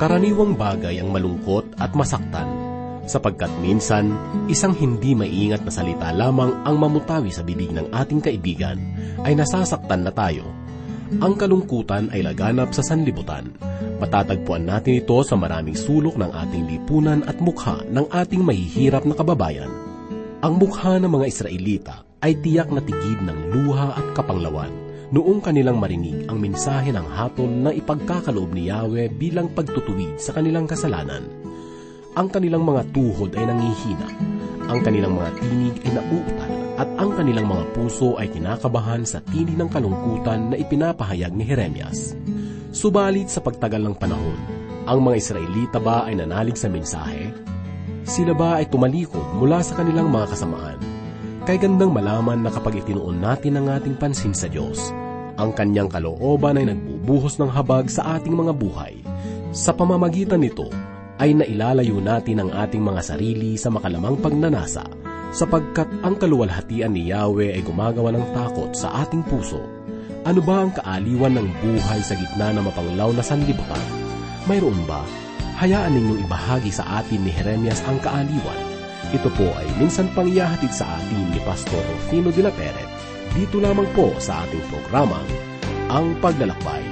Karaniwang bagay ang malungkot at masaktan, sapagkat minsan isang hindi maingat na salita lamang ang mamutawi sa bibig ng ating kaibigan ay nasasaktan na tayo. Ang kalungkutan ay laganap sa sanlibutan. Matatagpuan natin ito sa maraming sulok ng ating lipunan at mukha ng ating mahihirap na kababayan. Ang mukha ng mga Israelita ay tiyak na tigid ng luha at kapanglawan noong kanilang marinig ang mensahe ng hatol na ipagkakaloob ni Yahweh bilang pagtutuwid sa kanilang kasalanan. Ang kanilang mga tuhod ay nangihina, ang kanilang mga tinig ay nauutal, at ang kanilang mga puso ay kinakabahan sa tinig ng kalungkutan na ipinapahayag ni Jeremias. Subalit sa pagtagal ng panahon, ang mga Israelita ba ay nanalig sa mensahe? Sila ba ay tumalikod mula sa kanilang mga kasamaan? Kay gandang malaman na kapag itinuon natin ang ating pansin sa Diyos, ang kanyang kalooban ay nagbubuhos ng habag sa ating mga buhay. Sa pamamagitan nito, ay nailalayo natin ang ating mga sarili sa makalamang pagnanasa, sapagkat ang kaluwalhatian ni Yahweh ay gumagawa ng takot sa ating puso. Ano ba ang kaaliwan ng buhay sa gitna ng mapanglaw na sanlibutan? Mayroon ba? Hayaan ninyong ibahagi sa atin ni Jeremias ang kaaliwan. Ito po ay minsan pang iyahatid sa atin ni Pastor Rufino de la Peret dito lamang po sa ating programang Ang Paglalakbay.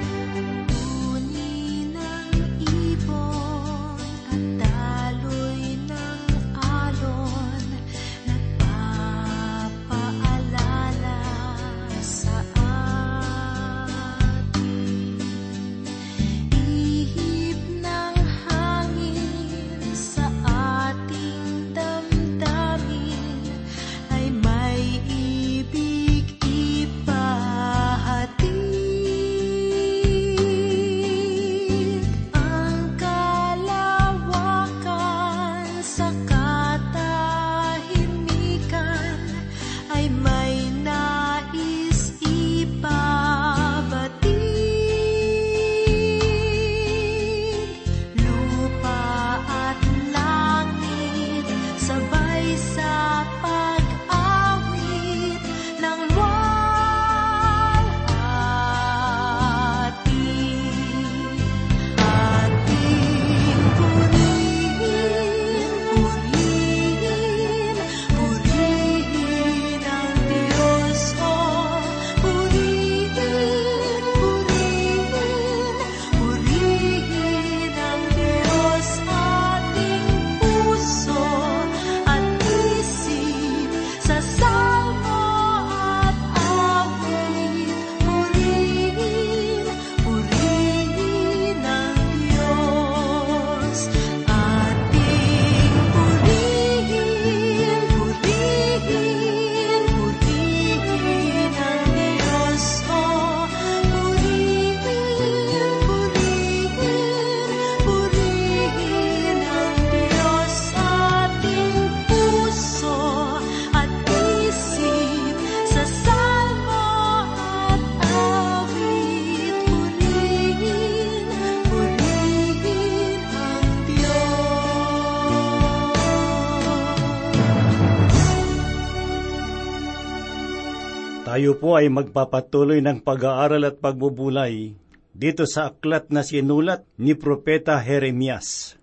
Tayo po ay magpapatuloy ng pag-aaral at pagbubulay dito sa aklat na sinulat ni Propeta Jeremias.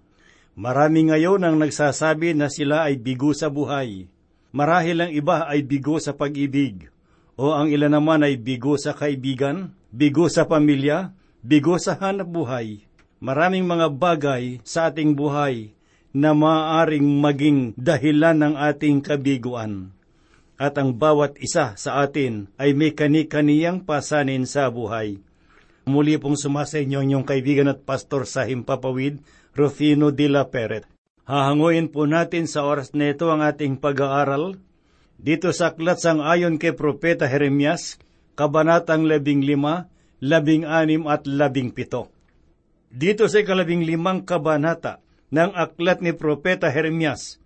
Marami ngayon ang nagsasabi na sila ay bigo sa buhay. Marahil ang iba ay bigo sa pag-ibig, o ang ilan naman ay bigo sa kaibigan, bigo sa pamilya, bigo sa hanap buhay. Maraming mga bagay sa ating buhay na maaaring maging dahilan ng ating kabiguan at ang bawat isa sa atin ay may kani-kaniyang pasanin sa buhay. Muli pong sumasa inyo inyong kaibigan at pastor sa Himpapawid, Rufino de la Peret. Hahanguin po natin sa oras na ito ang ating pag-aaral dito sa aklat sang ayon kay Propeta Jeremias, Kabanatang 15, 16 at 17. Dito sa ikalabing limang kabanata ng aklat ni Propeta Jeremias,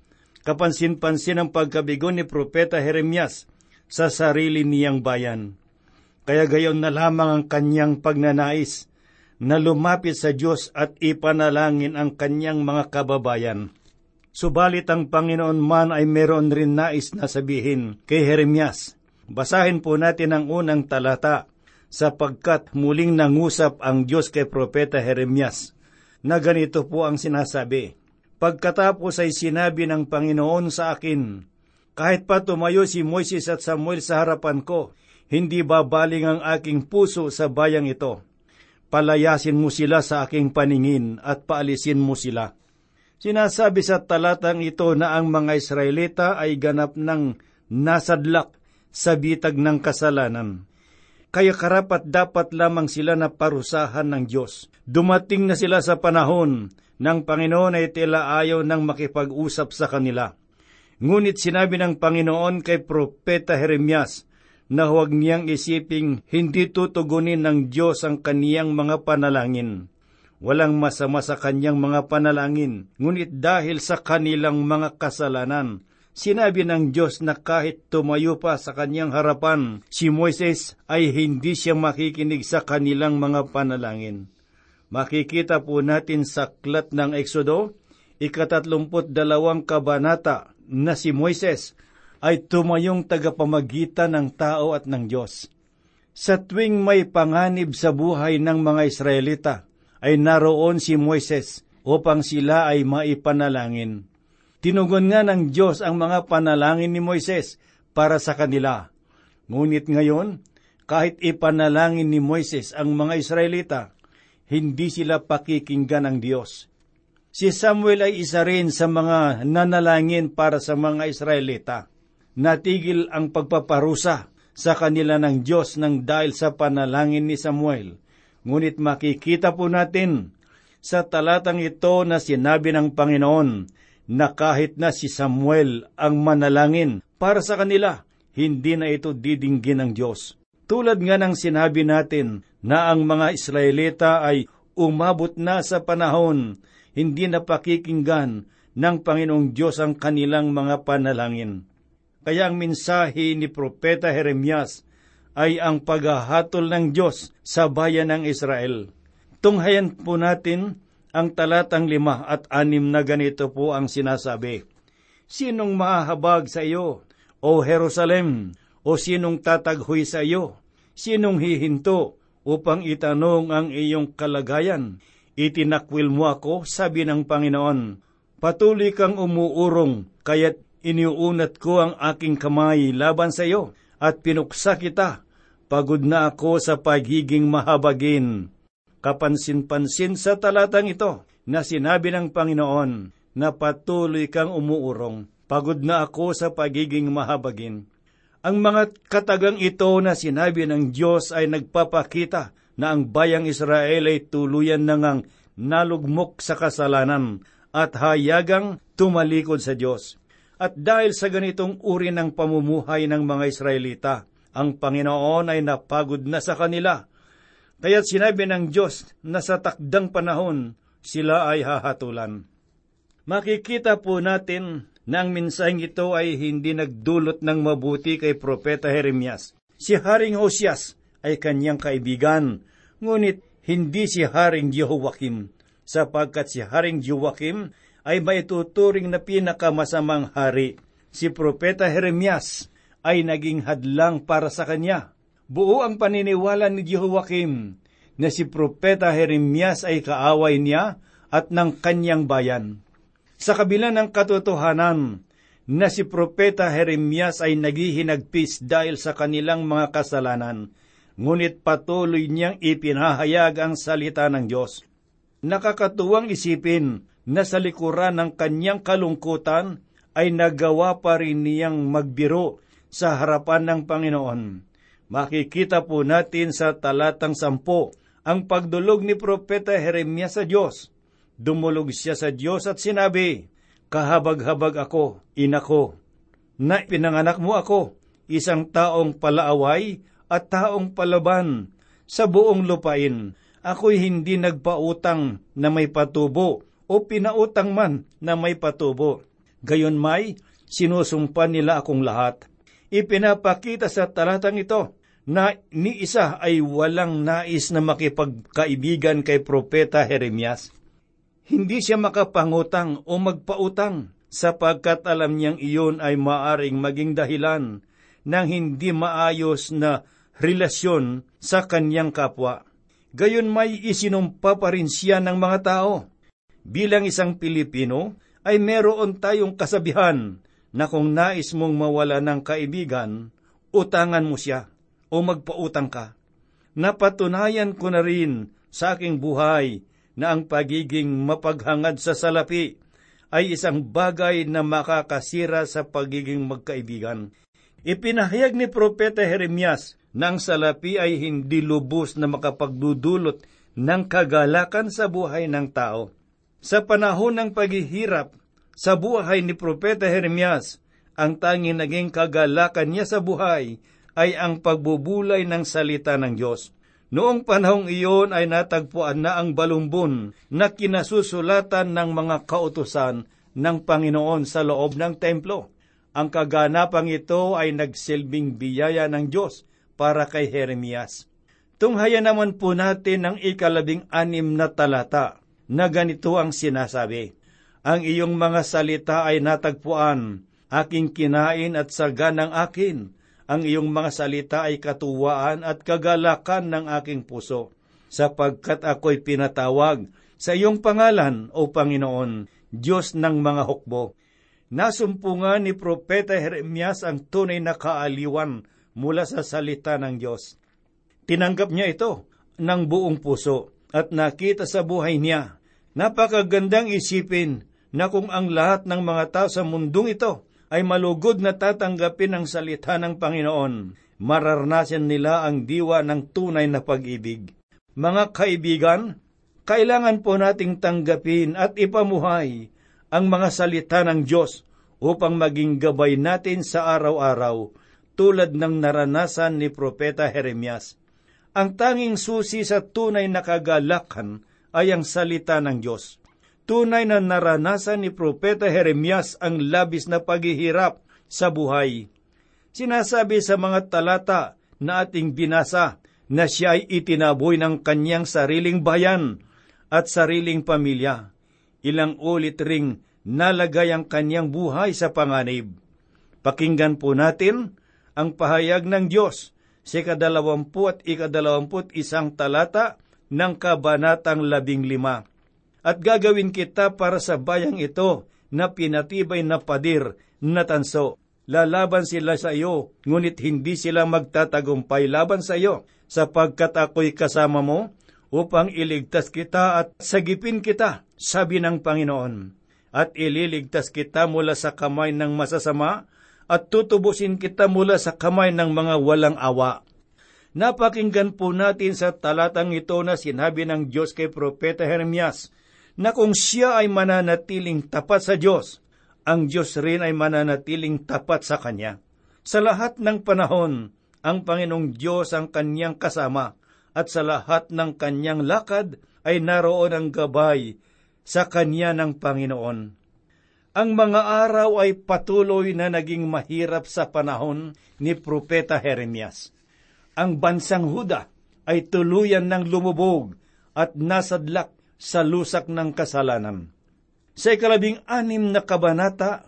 kapansin-pansin ang pagkabigo ni Propeta Jeremias sa sarili niyang bayan. Kaya gayon na lamang ang kanyang pagnanais na lumapit sa Diyos at ipanalangin ang kanyang mga kababayan. Subalit ang Panginoon man ay meron rin nais na sabihin kay Jeremias. Basahin po natin ang unang talata sapagkat muling nangusap ang Diyos kay Propeta Jeremias. na ganito po ang sinasabi. Pagkatapos ay sinabi ng Panginoon sa akin, kahit pa tumayo si Moises at Samuel sa harapan ko, hindi babaling ang aking puso sa bayang ito. Palayasin mo sila sa aking paningin at paalisin mo sila. Sinasabi sa talatang ito na ang mga Israelita ay ganap ng nasadlak sa bitag ng kasalanan. Kaya karapat dapat lamang sila na parusahan ng Diyos. Dumating na sila sa panahon ng Panginoon ay tila ayaw nang makipag-usap sa kanila. Ngunit sinabi ng Panginoon kay Propeta Jeremias na huwag niyang isiping hindi tutugunin ng Diyos ang kaniyang mga panalangin. Walang masama sa kanyang mga panalangin, ngunit dahil sa kanilang mga kasalanan, sinabi ng Diyos na kahit tumayo pa sa kanyang harapan, si Moises ay hindi siya makikinig sa kanilang mga panalangin. Makikita po natin sa klat ng Exodo, ikatatlumput dalawang kabanata na si Moises ay tumayong tagapamagitan ng tao at ng Diyos. Sa tuwing may panganib sa buhay ng mga Israelita, ay naroon si Moises upang sila ay maipanalangin. Tinugon nga ng Diyos ang mga panalangin ni Moises para sa kanila. Ngunit ngayon, kahit ipanalangin ni Moises ang mga Israelita, hindi sila pakikinggan ng Diyos. Si Samuel ay isa rin sa mga nanalangin para sa mga Israelita. Natigil ang pagpaparusa sa kanila ng Diyos ng dahil sa panalangin ni Samuel Ngunit makikita po natin sa talatang ito na sinabi ng Panginoon na kahit na si Samuel ang manalangin para sa kanila, hindi na ito didinggin ng Diyos. Tulad nga ng sinabi natin na ang mga Israelita ay umabot na sa panahon, hindi na pakikinggan ng Panginoong Diyos ang kanilang mga panalangin. Kaya ang mensahe ni Propeta Jeremias ay ang paghahatol ng Diyos sa bayan ng Israel. Tunghayan po natin ang talatang lima at anim na ganito po ang sinasabi. Sinong mahahabag sa iyo, O Jerusalem, o sinong tataghoy sa iyo? Sinong hihinto upang itanong ang iyong kalagayan? Itinakwil mo ako, sabi ng Panginoon. Patuloy kang umuurong, kaya't iniuunat ko ang aking kamay laban sa iyo, at pinuksa kita Pagod na ako sa pagiging mahabagin. Kapansin-pansin sa talatang ito na sinabi ng Panginoon na patuloy kang umuurong. Pagod na ako sa pagiging mahabagin. Ang mga katagang ito na sinabi ng Diyos ay nagpapakita na ang bayang Israel ay tuluyan na ngang nalugmok sa kasalanan at hayagang tumalikod sa Diyos. At dahil sa ganitong uri ng pamumuhay ng mga Israelita, ang Panginoon ay napagod na sa kanila. Kaya't sinabi ng Diyos na sa takdang panahon sila ay hahatulan. Makikita po natin na ang minsaheng ito ay hindi nagdulot ng mabuti kay Propeta Jeremias. Si Haring Hosias ay kanyang kaibigan, ngunit hindi si Haring Jehoiakim, sapagkat si Haring Jehoiakim ay maituturing na pinakamasamang hari. Si Propeta Jeremias ay naging hadlang para sa kanya. Buo ang paniniwala ni Jehoiakim na si Propeta Jeremias ay kaaway niya at ng kanyang bayan. Sa kabila ng katotohanan na si Propeta Jeremias ay naghihinagpis dahil sa kanilang mga kasalanan, ngunit patuloy niyang ipinahayag ang salita ng Diyos. Nakakatuwang isipin na sa likuran ng kanyang kalungkutan ay nagawa pa rin niyang magbiro sa harapan ng Panginoon. Makikita po natin sa talatang sampo ang pagdulog ni Propeta Jeremias sa Diyos. Dumulog siya sa Diyos at sinabi, Kahabag-habag ako, inako, na pinanganak mo ako, isang taong palaaway at taong palaban sa buong lupain. Ako'y hindi nagpautang na may patubo o pinautang man na may patubo. Gayon may, sinusumpa nila akong lahat ipinapakita sa talatang ito na ni isa ay walang nais na makipagkaibigan kay Propeta Jeremias. Hindi siya makapangutang o magpautang sapagkat alam niyang iyon ay maaring maging dahilan ng hindi maayos na relasyon sa kanyang kapwa. gayon may isinumpa pa rin siya ng mga tao. Bilang isang Pilipino, ay meron tayong kasabihan na kung nais mong mawala ng kaibigan, utangan mo siya o magpautang ka. Napatunayan ko na rin sa aking buhay na ang pagiging mapaghangad sa salapi ay isang bagay na makakasira sa pagiging magkaibigan. Ipinahayag ni Propeta Jeremias na ang salapi ay hindi lubos na makapagdudulot ng kagalakan sa buhay ng tao. Sa panahon ng paghihirap sa buhay ni Propeta Jeremias, ang tanging naging kagalakan niya sa buhay ay ang pagbubulay ng salita ng Diyos. Noong panahong iyon ay natagpuan na ang balumbon na kinasusulatan ng mga kautusan ng Panginoon sa loob ng templo. Ang kaganapang ito ay nagsilbing biyaya ng Diyos para kay Jeremias. Tunghayan naman po natin ang ikalabing anim na talata na ganito ang sinasabi. Ang iyong mga salita ay natagpuan, aking kinain at saga ng akin, ang iyong mga salita ay katuwaan at kagalakan ng aking puso, sapagkat ako'y pinatawag sa iyong pangalan, O Panginoon, Diyos ng mga hukbo. Nasumpungan ni Propeta Jeremias ang tunay na kaaliwan mula sa salita ng Diyos. Tinanggap niya ito ng buong puso at nakita sa buhay niya. Napakagandang isipin na kung ang lahat ng mga tao sa mundong ito ay malugod na tatanggapin ang salita ng Panginoon, mararanasan nila ang diwa ng tunay na pag-ibig. Mga kaibigan, kailangan po nating tanggapin at ipamuhay ang mga salita ng Diyos upang maging gabay natin sa araw-araw tulad ng naranasan ni Propeta Jeremias. Ang tanging susi sa tunay na kagalakan ay ang salita ng Diyos. Tunay na naranasan ni Propeta Jeremias ang labis na paghihirap sa buhay. Sinasabi sa mga talata na ating binasa na siya ay itinaboy ng kanyang sariling bayan at sariling pamilya. Ilang ulit ring nalagay ang kanyang buhay sa panganib. Pakinggan po natin ang pahayag ng Diyos sa ikadalawampu at ikadalawamput isang talata ng kabanatang labing lima at gagawin kita para sa bayang ito na pinatibay na padir na tanso. Lalaban sila sa iyo, ngunit hindi sila magtatagumpay laban sa iyo, sapagkat ako'y kasama mo upang iligtas kita at sagipin kita, sabi ng Panginoon. At ililigtas kita mula sa kamay ng masasama at tutubusin kita mula sa kamay ng mga walang awa. Napakinggan po natin sa talatang ito na sinabi ng Diyos kay Propeta Jeremias na kung siya ay mananatiling tapat sa Diyos, ang Diyos rin ay mananatiling tapat sa Kanya. Sa lahat ng panahon, ang Panginoong Diyos ang Kanyang kasama at sa lahat ng Kanyang lakad ay naroon ang gabay sa Kanya ng Panginoon. Ang mga araw ay patuloy na naging mahirap sa panahon ni Propeta Jeremias. Ang bansang Huda ay tuluyan ng lumubog at nasadlak sa lusak ng kasalanan. Sa ikalabing anim na kabanata,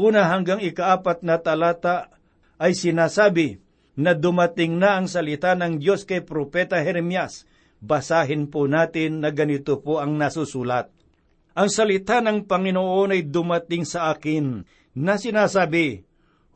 una hanggang ikaapat na talata, ay sinasabi na dumating na ang salita ng Diyos kay Propeta Jeremias. Basahin po natin na ganito po ang nasusulat. Ang salita ng Panginoon ay dumating sa akin na sinasabi,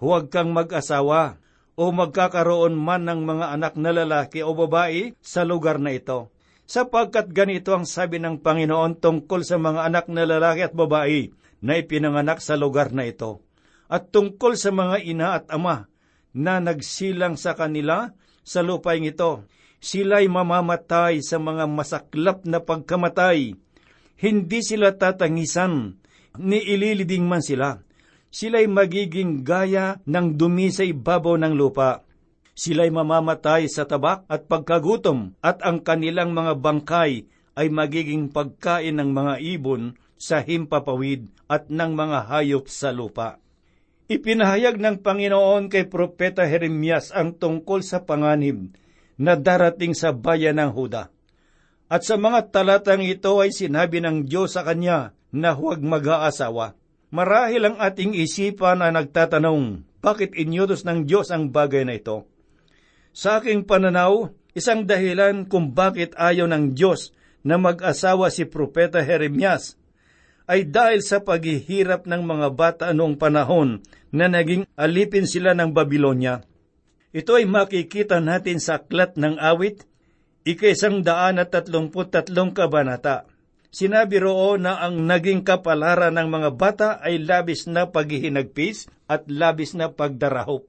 Huwag kang mag-asawa o magkakaroon man ng mga anak na lalaki o babae sa lugar na ito sapagkat ganito ang sabi ng Panginoon tungkol sa mga anak na lalaki at babae na ipinanganak sa lugar na ito, at tungkol sa mga ina at ama na nagsilang sa kanila sa lupaing ito. Sila'y mamamatay sa mga masaklap na pagkamatay. Hindi sila tatangisan, ni ililibing man sila. Sila'y magiging gaya ng dumi sa ibabaw ng lupa Sila'y mamamatay sa tabak at pagkagutom at ang kanilang mga bangkay ay magiging pagkain ng mga ibon sa himpapawid at ng mga hayop sa lupa. Ipinahayag ng Panginoon kay Propeta Jeremias ang tungkol sa panganib na darating sa bayan ng Huda. At sa mga talatang ito ay sinabi ng Diyos sa kanya na huwag mag-aasawa. Marahil ang ating isipan na nagtatanong, bakit inyutos ng Diyos ang bagay na ito? Sa aking pananaw, Isang dahilan kung bakit ayaw ng Diyos na mag-asawa si Propeta Jeremias ay dahil sa paghihirap ng mga bata noong panahon na naging alipin sila ng Babylonia. Ito ay makikita natin sa aklat ng awit, ikaisang daan at tatlumput tatlong kabanata. Sinabi roon na ang naging kapalaran ng mga bata ay labis na paghihinagpis at labis na pagdarahop.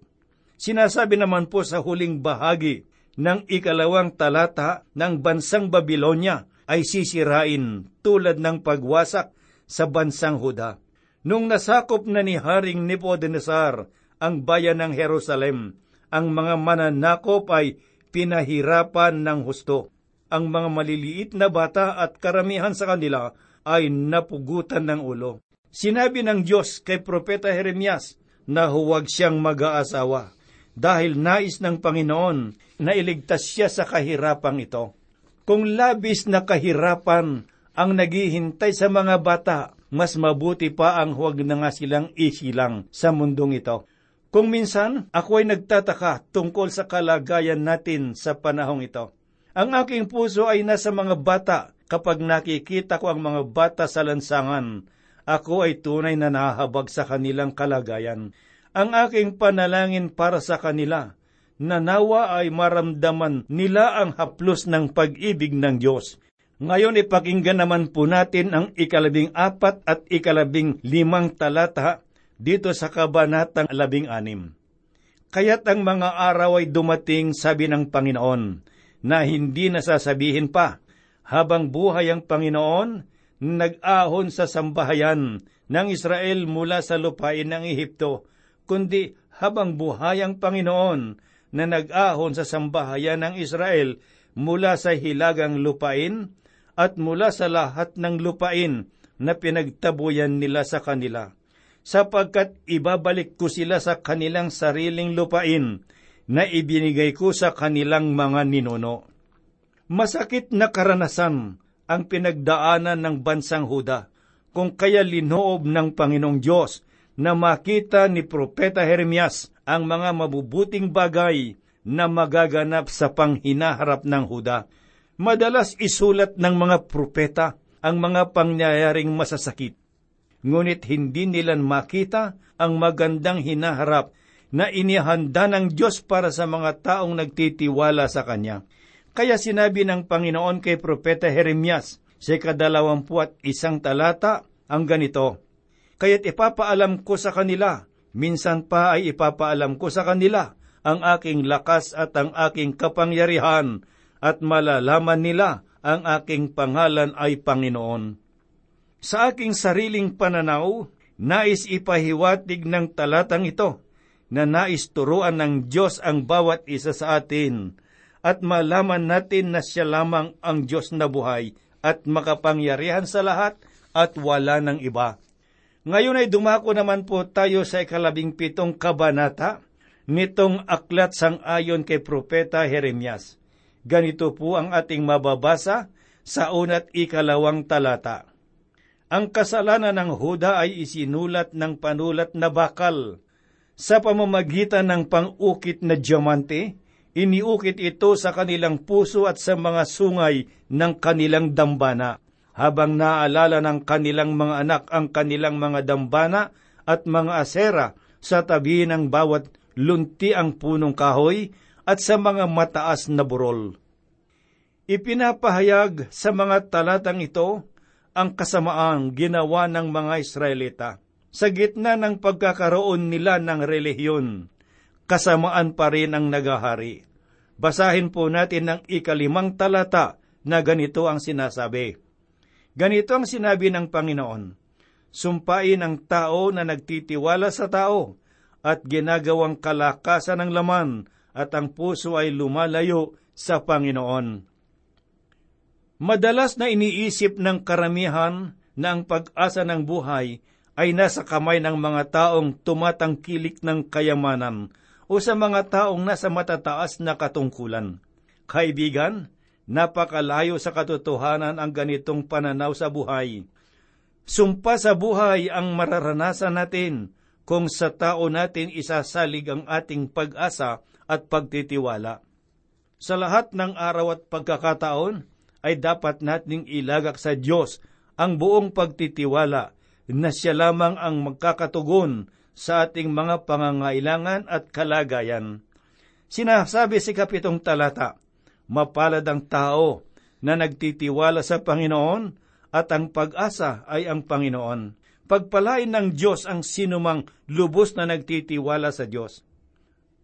Sinasabi naman po sa huling bahagi ng ikalawang talata ng bansang Babylonia ay sisirain tulad ng pagwasak sa bansang Huda. Nung nasakop na ni Haring Nebuchadnezzar ang bayan ng Jerusalem, ang mga mananakop ay pinahirapan ng husto. Ang mga maliliit na bata at karamihan sa kanila ay napugutan ng ulo. Sinabi ng Diyos kay Propeta Jeremias na huwag siyang mag-aasawa dahil nais ng Panginoon na iligtas siya sa kahirapang ito. Kung labis na kahirapan ang naghihintay sa mga bata, mas mabuti pa ang huwag na nga silang isilang sa mundong ito. Kung minsan, ako ay nagtataka tungkol sa kalagayan natin sa panahong ito. Ang aking puso ay nasa mga bata kapag nakikita ko ang mga bata sa lansangan. Ako ay tunay na nahahabag sa kanilang kalagayan. Ang aking panalangin para sa kanila, na nawa ay maramdaman nila ang haplos ng pag-ibig ng Diyos. Ngayon ipakinggan naman po natin ang ikalabing apat at ikalabing limang talata dito sa kabanatang labing anim. Kaya't ang mga araw ay dumating, sabi ng Panginoon, na hindi nasasabihin pa, habang buhay ang Panginoon, nag-ahon sa sambahayan ng Israel mula sa lupain ng Ehipto, kundi habang buhay ang Panginoon na nag-ahon sa sambahayan ng Israel mula sa hilagang lupain at mula sa lahat ng lupain na pinagtabuyan nila sa kanila, sapagkat ibabalik ko sila sa kanilang sariling lupain na ibinigay ko sa kanilang mga ninuno. Masakit na karanasan ang pinagdaanan ng bansang Huda, kung kaya linoob ng Panginoong Diyos na makita ni Propeta Jeremias ang mga mabubuting bagay na magaganap sa panghinaharap ng Huda. Madalas isulat ng mga propeta ang mga pangyayaring masasakit. Ngunit hindi nila makita ang magandang hinaharap na inihanda ng Diyos para sa mga taong nagtitiwala sa Kanya. Kaya sinabi ng Panginoon kay Propeta Jeremias sa kadalawampu at isang talata ang ganito, Kaya't ipapaalam ko sa kanila, minsan pa ay ipapaalam ko sa kanila ang aking lakas at ang aking kapangyarihan, at malalaman nila ang aking pangalan ay Panginoon. Sa aking sariling pananaw, nais ipahiwatig ng talatang ito na nais turuan ng Diyos ang bawat isa sa atin at malaman natin na siya lamang ang Diyos na buhay at makapangyarihan sa lahat at wala ng iba. Ngayon ay dumako naman po tayo sa ikalabing pitong kabanata nitong aklat sang ayon kay Propeta Jeremias. Ganito po ang ating mababasa sa unat ikalawang talata. Ang kasalanan ng Huda ay isinulat ng panulat na bakal. Sa pamamagitan ng pang-ukit na diamante, iniukit ito sa kanilang puso at sa mga sungay ng kanilang dambana. Habang naalala ng kanilang mga anak ang kanilang mga dambana at mga asera sa tabi ng bawat lunti ang punong kahoy at sa mga mataas na burol. Ipinapahayag sa mga talatang ito ang kasamaang ginawa ng mga Israelita. Sa gitna ng pagkakaroon nila ng relihiyon, kasamaan pa rin ang nagahari. Basahin po natin ang ikalimang talata na ganito ang sinasabi. Ganito ang sinabi ng Panginoon, Sumpain ang tao na nagtitiwala sa tao at ginagawang kalakasan ng laman at ang puso ay lumalayo sa Panginoon. Madalas na iniisip ng karamihan na ang pag-asa ng buhay ay nasa kamay ng mga taong tumatangkilik ng kayamanan o sa mga taong nasa matataas na katungkulan. Kaibigan, napakalayo sa katotohanan ang ganitong pananaw sa buhay. Sumpa sa buhay ang mararanasan natin kung sa tao natin isasalig ang ating pag-asa at pagtitiwala. Sa lahat ng araw at pagkakataon ay dapat nating ilagak sa Diyos ang buong pagtitiwala na siya lamang ang magkakatugon sa ating mga pangangailangan at kalagayan. Sinasabi si Kapitong Talata, Mapalad ang tao na nagtitiwala sa Panginoon at ang pag-asa ay ang Panginoon. Pagpalain ng Diyos ang sinumang lubos na nagtitiwala sa Diyos.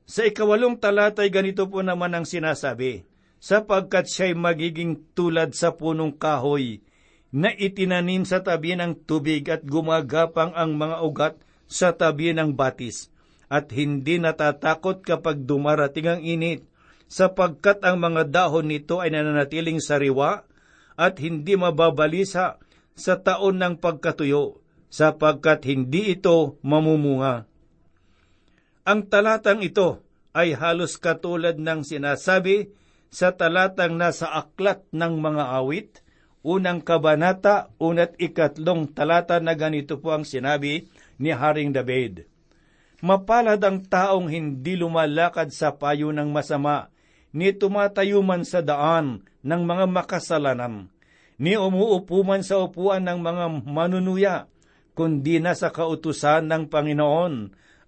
Sa ikawalong talata ay ganito po naman ang sinasabi, sapagkat siya'y magiging tulad sa punong kahoy na itinanim sa tabi ng tubig at gumagapang ang mga ugat sa tabi ng batis, at hindi natatakot kapag dumarating ang init, sapagkat ang mga dahon nito ay nananatiling sariwa at hindi mababalisa sa taon ng pagkatuyo, sapagkat hindi ito mamumunga. Ang talatang ito ay halos katulad ng sinasabi sa talatang nasa aklat ng mga awit, unang kabanata, unat ikatlong talata na ganito po ang sinabi ni Haring David. Mapalad ang taong hindi lumalakad sa payo ng masama, ni tumatayo man sa daan ng mga makasalanan, ni umuupo man sa upuan ng mga manunuya, kundi na sa kautusan ng Panginoon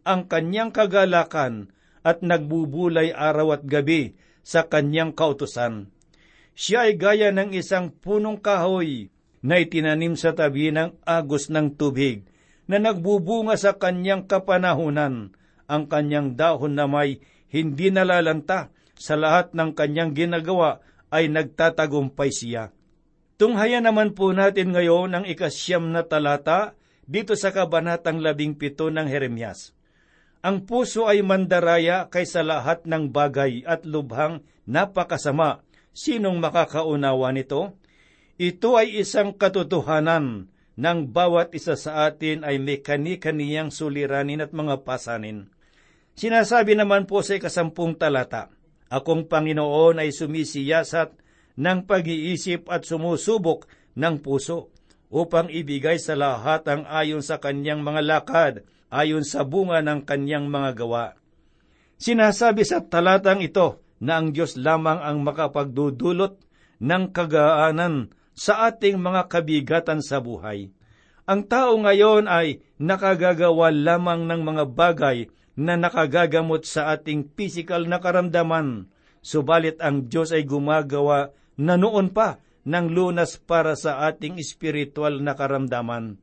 ang kanyang kagalakan at nagbubulay araw at gabi sa kanyang kautusan. Siya ay gaya ng isang punong kahoy na itinanim sa tabi ng agos ng tubig na nagbubunga sa kanyang kapanahunan. Ang kanyang dahon na may hindi nalalanta sa lahat ng kanyang ginagawa ay nagtatagumpay siya. Tunghaya naman po natin ngayon ang ikasyam na talata dito sa kabanatang labing pito ng Jeremias. Ang puso ay mandaraya kaysa lahat ng bagay at lubhang napakasama. Sinong makakaunawa nito? Ito ay isang katotohanan ng bawat isa sa atin ay may kani-kaniyang suliranin at mga pasanin. Sinasabi naman po sa ikasampung talata, Akong Panginoon ay sumisiyasat ng pag-iisip at sumusubok ng puso upang ibigay sa lahat ang ayon sa kanyang mga lakad ayon sa bunga ng kanyang mga gawa. Sinasabi sa talatang ito na ang Diyos lamang ang makapagdudulot ng kagaanan sa ating mga kabigatan sa buhay. Ang tao ngayon ay nakagagawa lamang ng mga bagay na nakagagamot sa ating pisikal na karamdaman, subalit ang Diyos ay gumagawa na noon pa ng lunas para sa ating espiritual na karamdaman.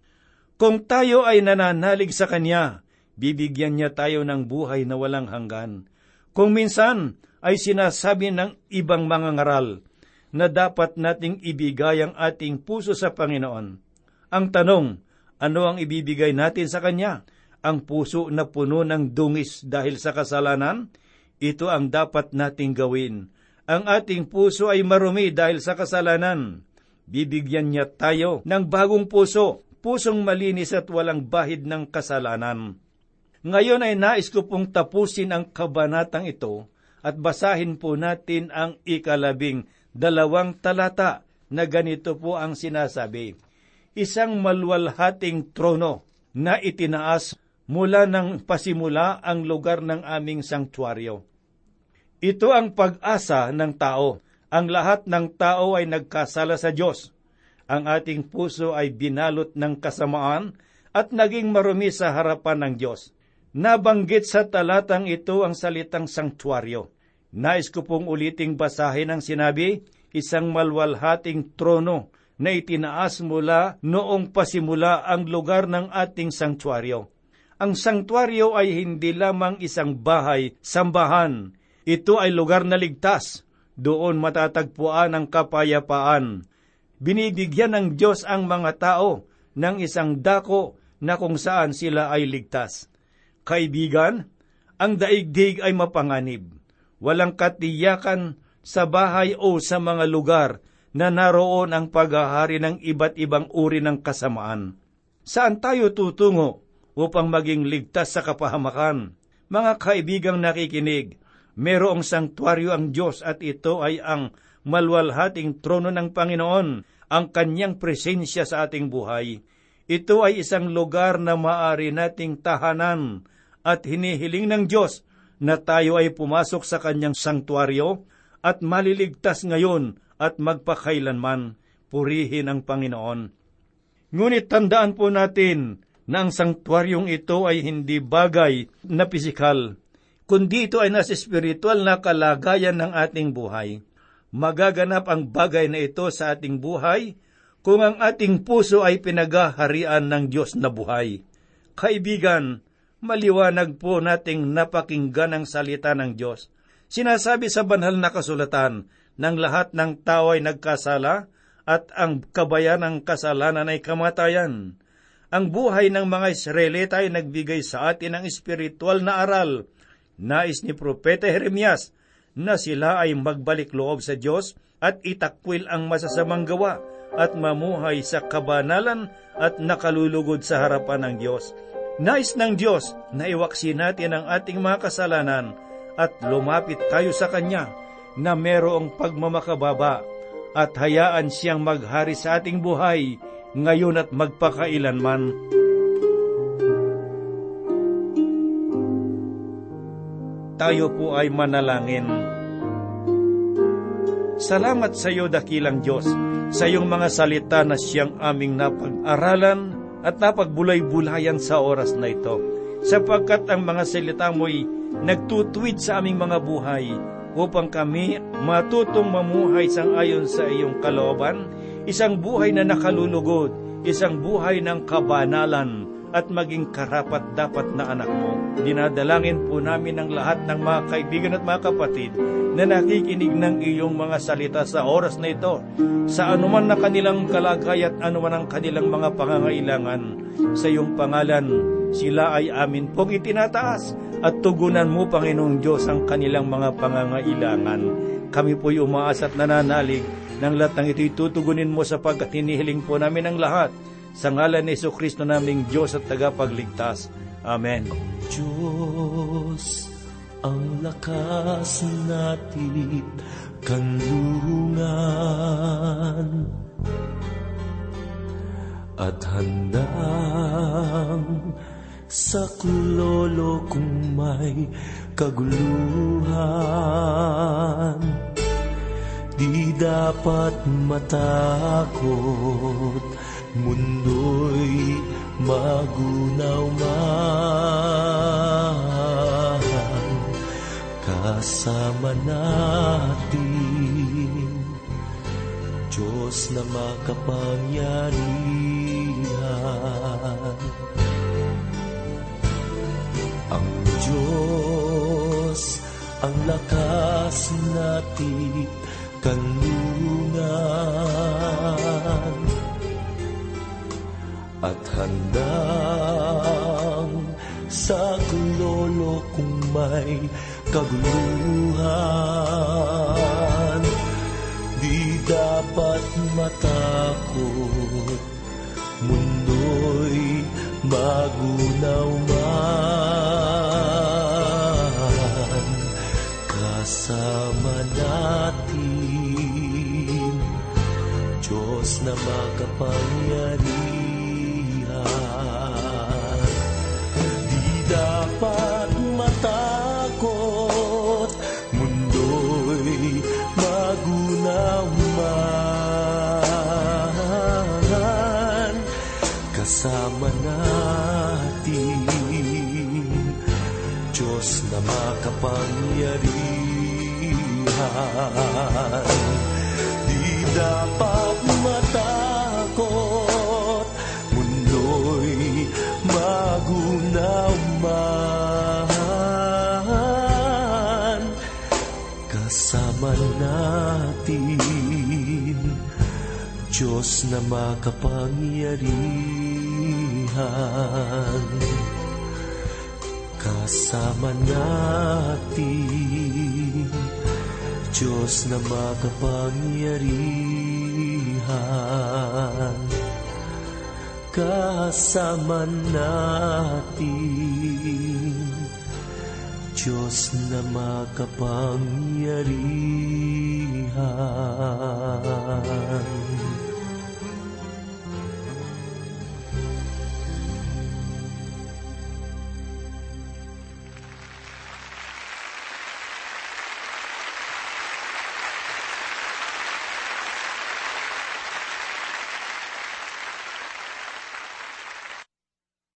Kung tayo ay nananalig sa Kanya, bibigyan niya tayo ng buhay na walang hanggan. Kung minsan ay sinasabi ng ibang mga ngaral na dapat nating ibigay ang ating puso sa Panginoon. Ang tanong, ano ang ibibigay natin sa Kanya? Ang puso na puno ng dungis dahil sa kasalanan? Ito ang dapat nating gawin. Ang ating puso ay marumi dahil sa kasalanan. Bibigyan niya tayo ng bagong puso pusong malinis at walang bahid ng kasalanan. Ngayon ay nais ko pong tapusin ang kabanatang ito at basahin po natin ang ikalabing dalawang talata na ganito po ang sinasabi. Isang malwalhating trono na itinaas mula ng pasimula ang lugar ng aming sanktuaryo. Ito ang pag-asa ng tao. Ang lahat ng tao ay nagkasala sa Diyos ang ating puso ay binalot ng kasamaan at naging marumi sa harapan ng Diyos. Nabanggit sa talatang ito ang salitang sanktuaryo. Nais ko pong uliting basahin ang sinabi, isang malwalhating trono na itinaas mula noong pasimula ang lugar ng ating sanktuaryo. Ang sanktuaryo ay hindi lamang isang bahay, sambahan. Ito ay lugar na ligtas. Doon matatagpuan ang kapayapaan, binibigyan ng Diyos ang mga tao ng isang dako na kung saan sila ay ligtas. Kaibigan, ang daigdig ay mapanganib. Walang katiyakan sa bahay o sa mga lugar na naroon ang paghahari ng iba't ibang uri ng kasamaan. Saan tayo tutungo upang maging ligtas sa kapahamakan? Mga kaibigang nakikinig, merong sanktuaryo ang Diyos at ito ay ang malwalhating trono ng Panginoon, ang kanyang presensya sa ating buhay. Ito ay isang lugar na maari nating tahanan at hinihiling ng Diyos na tayo ay pumasok sa kanyang sanktuaryo at maliligtas ngayon at magpakailanman. Purihin ang Panginoon. Ngunit tandaan po natin na ang sangtuaryong ito ay hindi bagay na pisikal, kundi ito ay nasa espiritual na kalagayan ng ating buhay. Magaganap ang bagay na ito sa ating buhay kung ang ating puso ay pinagaharian ng Diyos na buhay. Kaibigan, maliwanag po nating napakinggan ang salita ng Diyos. Sinasabi sa banal na kasulatan ng lahat ng tao ay nagkasala at ang kabayan ng kasalanan ay kamatayan. Ang buhay ng mga Israelita ay nagbigay sa atin ng espiritual na aral. Nais ni Propeta Jeremias na sila ay magbalik loob sa Diyos at itakwil ang masasamang gawa at mamuhay sa kabanalan at nakalulugod sa harapan ng Diyos. Nais ng Diyos na iwaksin natin ang ating mga kasalanan at lumapit tayo sa Kanya na merong pagmamakababa at hayaan siyang maghari sa ating buhay ngayon at magpakailanman. Tayo po ay manalangin. Salamat sa iyo, dakilang Diyos, sa iyong mga salita na siyang aming napag-aralan at napagbulay-bulayan sa oras na ito, sapagkat ang mga salita mo'y nagtutuwid sa aming mga buhay upang kami matutong mamuhay sang ayon sa iyong kalooban, isang buhay na nakalulugod, isang buhay ng kabanalan, at maging karapat dapat na anak mo. Dinadalangin po namin ang lahat ng mga kaibigan at mga kapatid na nakikinig ng iyong mga salita sa oras na ito, sa anuman na kanilang kalagay at anuman ang kanilang mga pangangailangan. Sa iyong pangalan, sila ay amin pong itinataas at tugunan mo, Panginoong Diyos, ang kanilang mga pangangailangan. Kami po'y umaas at nananalig ng lahat ng ito'y tutugunin mo sapagkat hinihiling po namin ang lahat sa ngalan ni Yesu Kristo naming Diyos at tagapagligtas. Amen. Diyos, ang lakas natin kanlungan at handang saklolo kung may kaguluhan. Di dapat matakot, mundo'y magunaw man. Kasama natin, Diyos na makapangyarihan. Ang Diyos, ang lakas natin, kanlungan at handang sa kulolo kung may kaguluhan. Di dapat matakot, mundo'y magunaw man. Makapangyarihan. Di dapat matakot, mundo'y magunaw man. Kasama natin, Diyos na makapangyarihan. Di dapat Kasama natin, Diyos na makapangyarihan. Kasama natin, Diyos na makapangyarihan. Kasama natin, Diyos na makapangyarihan.